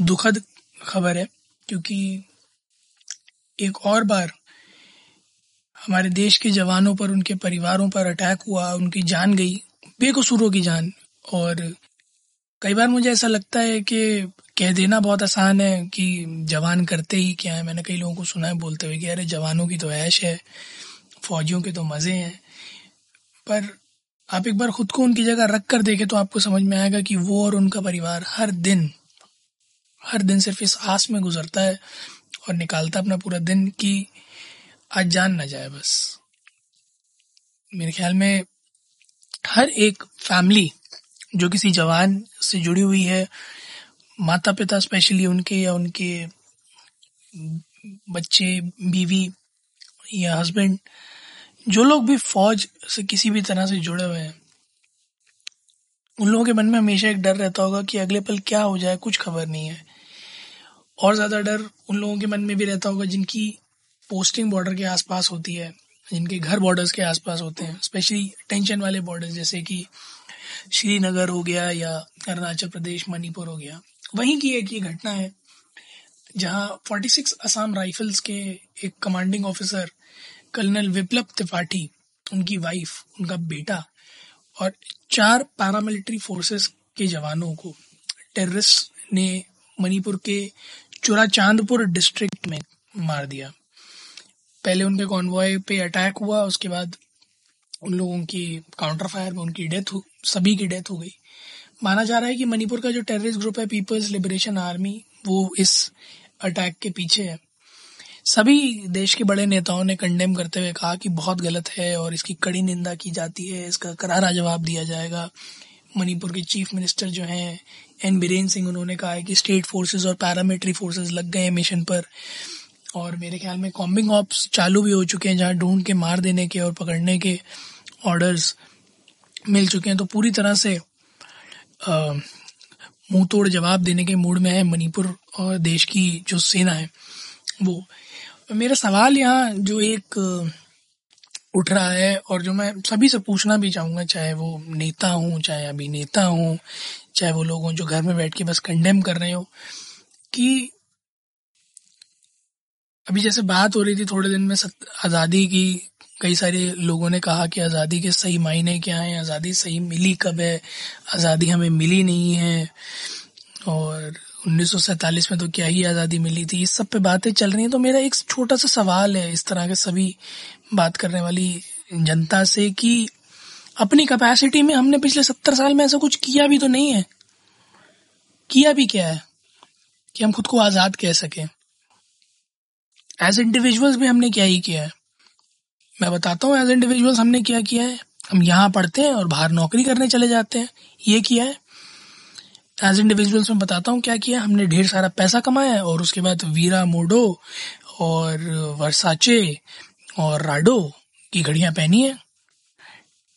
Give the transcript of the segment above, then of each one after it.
दुखद खबर है, क्योंकि एक और बार हमारे देश के जवानों पर, उनके परिवारों पर अटैक हुआ, उनकी जान गई, बेकसूरों की जान। और कई बार मुझे ऐसा लगता है कि कह देना बहुत आसान है कि जवान करते ही क्या है। मैंने कई लोगों को सुना है बोलते हुए कि अरे, जवानों की तो ऐश है, फौजियों के तो मज़े हैं। पर आप एक बार खुद को उनकी जगह रख कर देखें तो आपको समझ में आएगा कि वो और उनका परिवार हर दिन हर दिन सिर्फ़ इस आस में गुजरता है और निकालता अपना पूरा दिन कि आज जान ना जाए बस। मेरे ख्याल में हर एक फैमिली जो किसी जवान से जुड़ी हुई है माता पिता स्पेशली उनके या उनके बच्चे, बीवी या हस्बैंड जो लोग भी फौज से किसी भी तरह से जुड़े हुए हैं, उन लोगों के मन में हमेशा एक डर रहता होगा कि अगले पल क्या हो जाए, कुछ खबर नहीं है। और ज़्यादा डर उन लोगों के मन में भी रहता होगा जिनकी पोस्टिंग बॉर्डर के आसपास होती है, जिनके घर बॉर्डर्स के आसपास होते हैं स्पेशली टेंशन वाले बॉर्डर्स जैसे कि श्रीनगर हो गया या अरुणाचल प्रदेश, मणिपुर हो गया। वहीं की एक ये घटना है, जहाँ 46 असम राइफल्स के एक commanding officer colonel Viplav Tripathi उनकी वाइफ उनका बेटा और चार पैरामिलिट्री फोर्सेस के जवानों को टेररिस्ट ने मणिपुर के चुराचांदपुर डिस्ट्रिक्ट में मार दिया। पहले उनके कॉन्वॉय पे अटैक हुआ, उसके बाद उन लोगों की काउंटर फायर में उनकी डेथ सभी की डेथ हो गई। माना जा रहा है कि मणिपुर का जो टेररिस्ट ग्रुप है पीपल्स लिबरेशन आर्मी वो इस अटैक के पीछे है। सभी देश के बड़े नेताओं ने कंडेम करते हुए कहा कि बहुत गलत है और इसकी कड़ी निंदा की जाती है, इसका करारा जवाब दिया जाएगा। मणिपुर के चीफ मिनिस्टर जो हैं एन बीरेन सिंह, उन्होंने कहा है कि स्टेट फोर्सेस और पैरामिलिट्री फोर्सेस लग गए हैं मिशन पर। और मेरे ख्याल में कॉम्बिंग ऑप्स चालू भी हो चुके हैं, जहाँ ढूंढ के मार देने के और पकड़ने के ऑर्डर्स मिल चुके हैं। तो पूरी तरह से मुँह तोड़ जवाब देने के मूड में है मणिपुर और देश की जो सेना है, वो। मेरा सवाल यहाँ जो एक, उठ रहा है और जो मैं सभी से पूछना भी चाहूँगा, चाहे वो नेता हूँ, चाहे अभिनेता हूँ चाहे वो लोग हों जो घर में बैठ के बस कंडेम कर रहे हो, कि अभी जैसे बात हो रही थी थोड़े दिन में आज़ादी की, कई सारे लोगों ने कहा कि आज़ादी के सही मायने क्या हैं, आज़ादी सही मिली कब है, आज़ादी हमें मिली नहीं है, और उन्नीस में तो क्या ही आज़ादी मिली थी, इस सब पे बातें चल रही हैं। तो मेरा एक छोटा सा सवाल है इस तरह के सभी बात करने वाली जनता से कि अपनी कैपेसिटी में हमने पिछले सत्तर साल में ऐसा कुछ किया भी तो नहीं है। किया भी क्या है कि हम खुद को आज़ाद कह सकें। एज इंडिविजुअल्स भी हमने क्या ही किया है। मैं बताता हूँ एज इंडिविजुअल्स हमने क्या किया है? हम यहाँ पढ़ते हैं और बाहर नौकरी करने चले जाते हैं। ये किया है। एज इंडिविजुअल्स में बताता हूँ क्या किया हमने ढेर सारा पैसा कमाया है और उसके बाद वीरा मोडो और वर्साचे और राडो की घड़ियाँ पहनी है।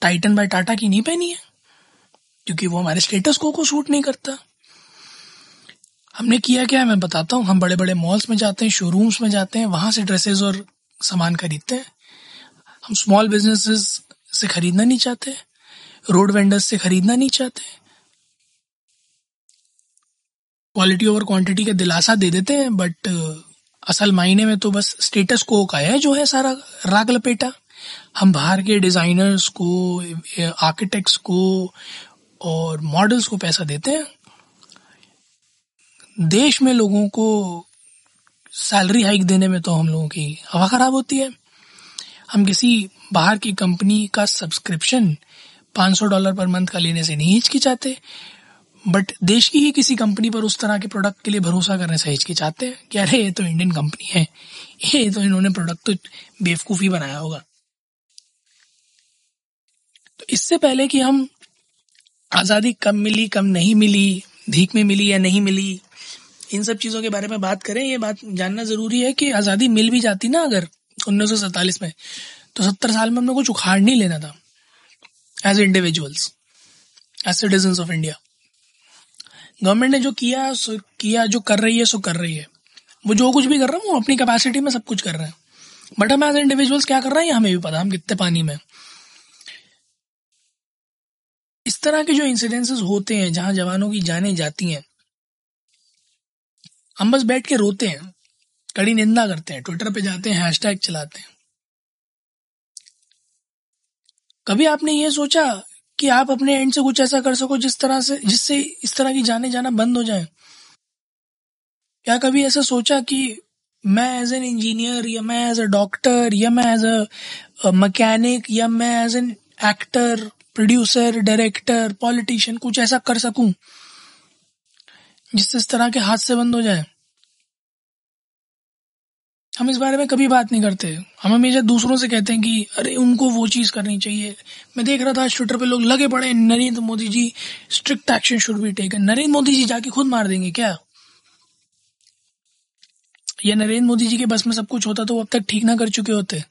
टाइटन बाय टाटा की नहीं पहनी है? क्योंकि वो हमारे स्टेटस को को सूट नहीं करता। हमने किया क्या है मैं बताता हूँ। हम बड़े बड़े मॉल्स में जाते हैं शोरूम्स में जाते हैं, वहाँ से ड्रेसेस और सामान खरीदते हैं। हम स्मॉल बिजनेसेस से खरीदना नहीं चाहते रोड वेंडर्स से खरीदना नहीं चाहते। क्वालिटी ओवर क्वांटिटी का दिलासा दे देते हैं बट असल मायने में तो बस स्टेटस को का है जो है सारा राग लपेटा हम बाहर के डिजाइनर्स को आर्किटेक्ट्स को और मॉडल्स को पैसा देते हैं। देश में लोगों को सैलरी हाइक देने में तो हम लोगों की हवा खराब होती है। हम किसी बाहर की कंपनी का सब्सक्रिप्शन 500 डॉलर पर मंथ का लेने से नहीं हिचकिचाते बट देश की ही किसी कंपनी पर उस तरह के प्रोडक्ट के लिए भरोसा करने से हिचकिचाते हैं कि अरे, ये तो इंडियन कंपनी है। ये तो इन्होंने प्रोडक्ट तो बेवकूफ़ी बनाया होगा। तो इससे पहले कि हम आज़ादी कम मिली कम नहीं मिली, भीख में मिली या नहीं मिली, इन सब चीज़ों के बारे में बात करें, ये बात जानना ज़रूरी है कि आज़ादी मिल भी जाती ना अगर उन्नीस में तो सत्तर साल में हमने कुछ उखाड़ नहीं लेना था as individuals as citizen of India government ने जो किया, सो किया, जो कर रही है, सो कर रही है। वो जो कुछ भी कर रहा है, वो अपनी कैपेसिटी में सब कुछ कर रहे हैं। बट हम एज इंडिविजुअल्स क्या कर रहे हैं हमें भी पता, हम कितने पानी में तरह के जो इंसिडेंसेस होते हैं, जहाँ जवानों की जाने जाती हैं, हम बस बैठ के रोते हैं, कड़ी निंदा करते हैं ट्विटर पे जाते हैं हैशटैग चलाते हैं। कभी आपने ये सोचा कि आप अपने एंड से कुछ ऐसा कर सको जिस तरह से, जिससे इस तरह की जाने जाना बंद हो जाए? क्या कभी ऐसा सोचा कि मैं एज एन इंजीनियर या मैं एज अ डॉक्टर या मैं एज अ मैकेनिक या मैं as an actor producer director politician कुछ ऐसा कर सकूँ, जिससे इस तरह के हादसे बंद हो जाए। हम इस बारे में कभी बात नहीं करते। हम हमेशा दूसरों से कहते हैं कि, अरे, उनको वो चीज़ करनी चाहिए। मैं देख रहा था ट्विटर पे लोग लगे पड़े Narendra Modi ji strict action should be taken Narendra Modi ji जाके खुद मार देंगे क्या? या नरेंद्र मोदी जी के बस में सब कुछ होता तो वो अब तक ठीक ना कर चुके होते।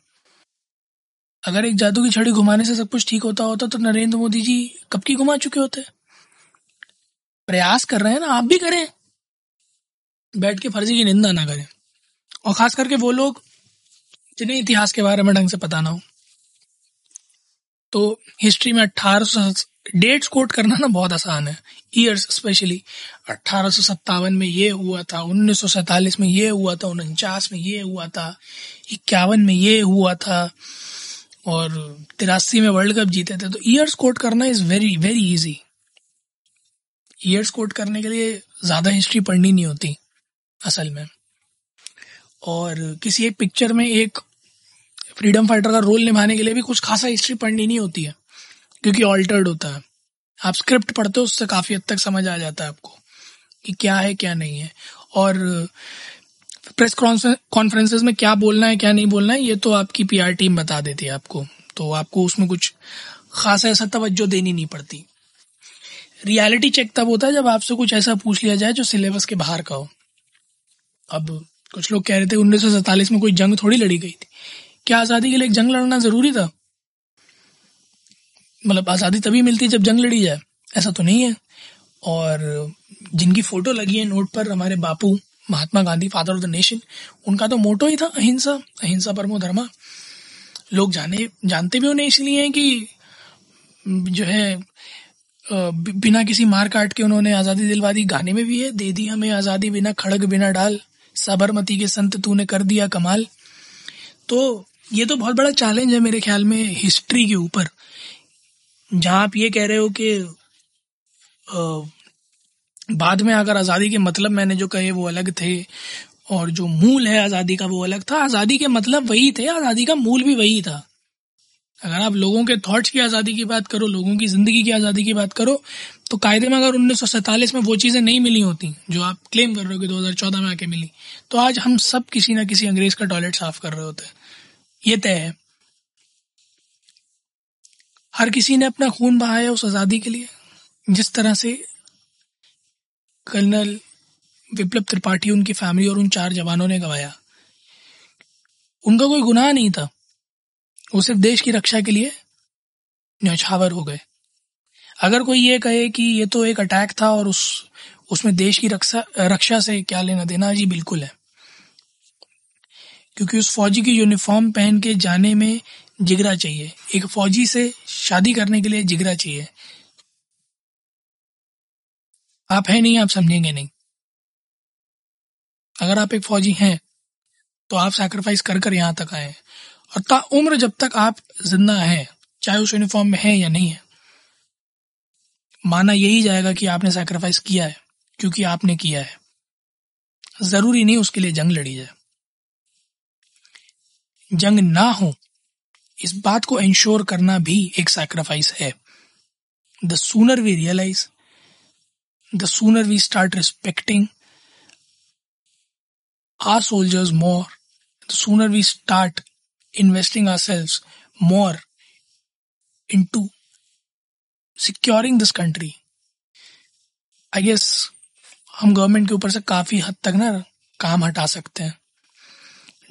अगर एक जादू की छड़ी घुमाने से सब कुछ ठीक होता होता तो नरेंद्र मोदी जी कब की घुमा चुके होते? प्रयास कर रहे हैं ना, आप भी करें। बैठ के फर्जी की निंदा ना करें। और खास करके वो लोग जिन्हें इतिहास के बारे में ढंग से पता ना हो। तो हिस्ट्री में अठारह डेट्स कोट करना ना बहुत आसान है। ईयर्स स्पेशली अठारह में ये हुआ था, उन्नीस में ये हुआ था, उनचास में ये हुआ था, इक्यावन में ये हुआ था। और तिरासी में वर्ल्ड कप जीते थे तो ईयर्स कोट करना is very very easy years quote करने के लिए ज़्यादा हिस्ट्री पढ़नी नहीं होती असल में। और किसी एक पिक्चर में एक फ्रीडम फाइटर का रोल निभाने के लिए भी कुछ खासा हिस्ट्री पढ़नी नहीं होती है, क्योंकि ऑल्टर्ड होता है। आप स्क्रिप्ट पढ़ते हो, उससे काफ़ी हद तक समझ आ जाता है आपको कि क्या है, क्या नहीं है। और प्रेस कॉन्फ्रेंसेस में क्या बोलना है, क्या नहीं बोलना है, ये तो आपकी पीआर टीम बता देती है आपको। तो आपको उसमें कुछ खास ऐसा तवज्जो देनी नहीं पड़ती। रियलिटी चेक तब होता है जब आपसे कुछ ऐसा पूछ लिया जाए जो सिलेबस के बाहर का हो। अब कुछ लोग कह रहे थे उन्नीस में कोई जंग थोड़ी लड़ी गई थी। क्या आज़ादी के लिए जंग लड़ना ज़रूरी था? मतलब आज़ादी तभी मिलती जब जंग लड़ी जाए, ऐसा तो नहीं है। और जिनकी फ़ोटो लगी है नोट पर, हमारे Bapu Mahatma Gandhi father of the nation उनका तो मोटो ही था, अहिंसा अहिंसा परमो धर्मा। लोग जाने, जानते भी उन्हें इसलिए कि जो है बिना किसी मार काट के उन्होंने आज़ादी दिलवा दी। गाने में भी है, दे दी हमें आज़ादी बिना खड़ग, बिना डाल, साबरमती के संत तूने कर दिया कमाल। तो ये तो बहुत बड़ा चैलेंज है मेरे ख्याल में हिस्ट्री के ऊपर। जहाँ आप ये कह रहे हो कि बाद में अगर आज़ादी के मतलब मैंने जो कहे वो अलग थे, और जो मूल है आज़ादी का वो अलग था। आज़ादी के मतलब वही थे, आज़ादी का मूल भी वही था। अगर आप लोगों के थॉट्स की आज़ादी की बात करो, लोगों की ज़िंदगी की आज़ादी की बात करो तो कायदे में अगर उन्नीस में वो चीज़ें नहीं मिली होती, जो आप क्लेम कर रहे हो कि 2014 में आके मिली तो आज हम सब किसी ना किसी अंग्रेज़ का टॉयलेट साफ़ कर रहे होते ये तय है। हर किसी ने अपना खून बहाया उस आज़ादी के लिए, जिस तरह से कर्नल विप्लव त्रिपाठी, उनकी फैमिली और उन चार जवानों ने गवाया। उनका कोई गुनाह नहीं था। वो सिर्फ़ देश की रक्षा के लिए न्यौछावर हो गए। अगर कोई ये कहे कि ये तो एक अटैक था और उस, उसमें देश की रक्षा रक्षा से क्या लेना देना, जी बिल्कुल है। क्योंकि उस फौजी की यूनिफॉर्म पहन के जाने में जिगरा चाहिए। एक फौजी से शादी करने के लिए जिगरा चाहिए। आप हैं नहीं, आप समझेंगे नहीं। अगर आप एक फौजी हैं तो आप सैक्रिफाइस कर कर यहाँ तक आए और ता उम्र जब तक आप ज़िंदा हैं, चाहे उस यूनिफॉर्म में है या नहीं है, माना यही जाएगा कि आपने सैक्रिफाइस किया है, क्योंकि आपने किया है। ज़रूरी नहीं उसके लिए जंग लड़ी जाए। जंग ना हो, इस बात को इंश्योर करना भी एक सैक्रिफाइस है। The sooner we realise the sooner we start respecting our soldiers more the sooner we start investing ourselves more into securing this country. I guess हम गवर्नमेंट के ऊपर से काफ़ी हद तक ना काम हटा सकते हैं।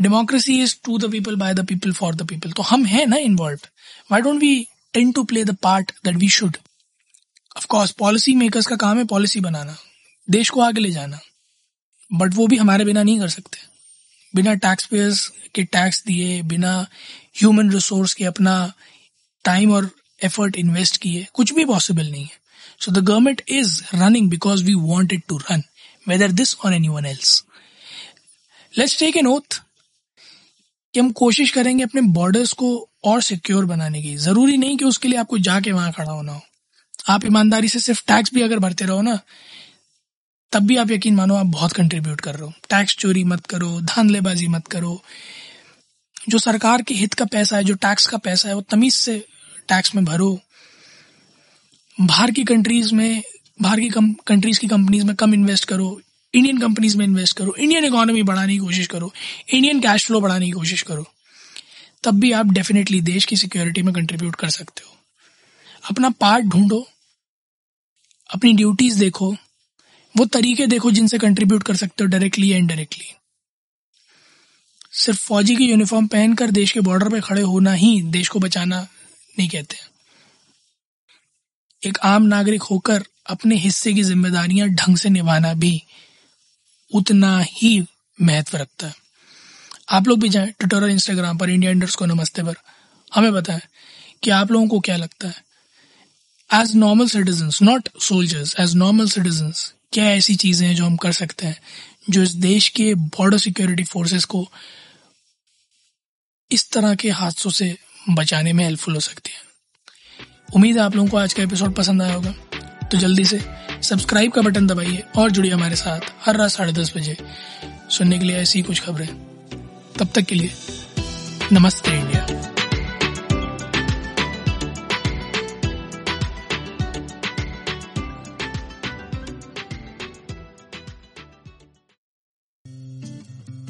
Democracy is to the people by the people for the people तो हम हैं ना involve why don't we tend to play the part that we should of course policy makers का काम है पॉलिसी बनाना, देश को आगे ले जाना। बट वो भी हमारे बिना नहीं कर सकते। बिना टैक्स पेयर्स के टैक्स दिए, बिना ह्यूमन रिसोर्स के अपना टाइम और एफर्ट इन्वेस्ट किए, कुछ भी पॉसिबल नहीं है। So the government is running because we want it to run whether this or anyone else let's take an oath कि हम कोशिश करेंगे अपने बॉर्डर्स को और सिक्योर बनाने की। ज़रूरी नहीं कि उसके लिए आपको जाके वहाँ खड़ा होना हो। आप ईमानदारी से सिर्फ़ टैक्स भी अगर भरते रहो ना, तब भी आप यकीन मानो आप बहुत कंट्रीब्यूट कर रहे हो। टैक्स चोरी मत करो, धांधलेबाजी मत करो। जो सरकार के हित का पैसा है, जो टैक्स का पैसा है, वो तमीज से टैक्स में भरो। बाहर की कंट्रीज़ में, बाहर की कंट्रीज़ की कंपनीज़ में कम इन्वेस्ट करो। इंडियन कंपनीज़ में इन्वेस्ट करो। इंडियन इकोनॉमी बढ़ाने की कोशिश करो। इंडियन कैश फ्लो बढ़ाने की कोशिश करो। तब भी आप डेफिनेटली देश की सिक्योरिटी में कंट्रीब्यूट कर सकते हो। अपना पार्ट ढूंढो। अपनी ड्यूटीज़ देखो, वो तरीके देखो जिनसे कंट्रीब्यूट कर सकते हो डायरेक्टली या इनडायरेक्टली सिर्फ़ फौजी की यूनिफॉर्म पहनकर देश के बॉर्डर पे खड़े होना ही देश को बचाना नहीं कहते। एक आम नागरिक होकर अपने हिस्से की जिम्मेदारियाँ ढंग से निभाना भी उतना ही महत्व रखता है। आप लोग भी जाएँ ट्विटर और इंस्टाग्राम पर इंडिया इंडर्स को नमस्ते पर। हमें बताएँ कि आप लोगों को क्या लगता है। As normal citizen not soldiers as normal citizen क्या ऐसी चीज़ें हैं जो हम कर सकते हैं, जो इस देश के बॉर्डर सिक्योरिटी फोर्सेस को इस तरह के हादसों से बचाने में हेल्पफुल हो सकती है? उम्मीद है आप लोगों को आज का एपिसोड पसंद आया होगा। तो जल्दी से सब्सक्राइब का बटन दबाइए और जुड़िए हमारे साथ हर रात साढ़े दस बजे। सुनने के लिए ऐसी कुछ खबरें। तब तक के लिए नमस्ते इंडिया।